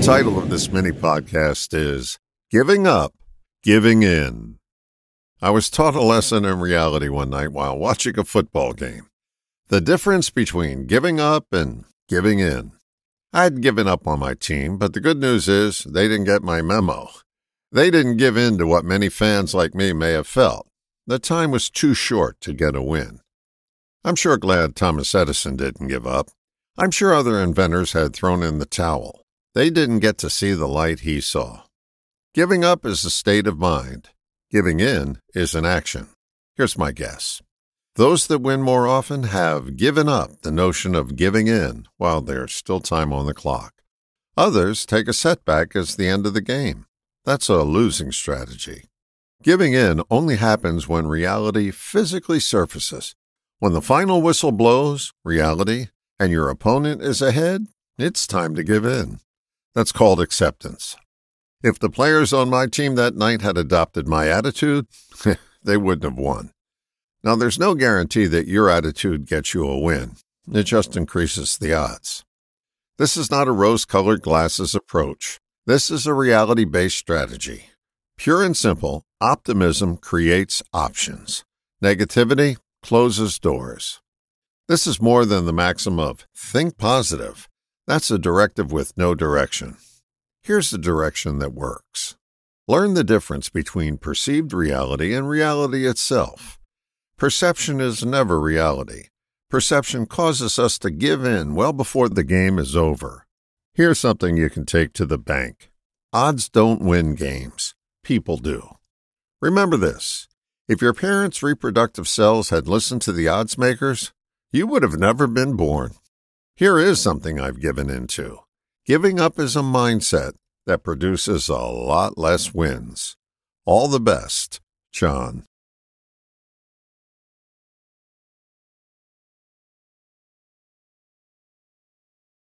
The title of this mini podcast is Giving Up, Giving In. I was taught a lesson in reality one night while watching a football game. The difference between giving up and giving in. I'd given up on my team, but the good news is they didn't get my memo. They didn't give in to what many fans like me may have felt. The time was too short to get a win. I'm sure glad Thomas Edison didn't give up. I'm sure other inventors had thrown in the towel. They didn't get to see the light he saw. Giving up is a state of mind. Giving in is an action. Here's my guess. Those that win more often have given up the notion of giving in while there's still time on the clock. Others take a setback as the end of the game. That's a losing strategy. Giving in only happens when reality physically surfaces. When the final whistle blows, reality, and your opponent is ahead, it's time to give in. That's called acceptance. If the players on my team that night had adopted my attitude, they wouldn't have won. Now, there's no guarantee that your attitude gets you a win. It just increases the odds. This is not a rose colored glasses approach. This is a reality based strategy. Pure and simple, optimism creates options. Negativity closes doors. This is more than the maxim of think positive. That's a directive with no direction. Here's the direction that works. Learn the difference between perceived reality and reality itself. Perception is never reality. Perception causes us to give in well before the game is over. Here's something you can take to the bank odds don't win games, people do. Remember this if your parents' reproductive cells had listened to the odds makers, you would have never been born. Here is something I've given into giving up is a mindset that produces a lot less wins. All the best, John.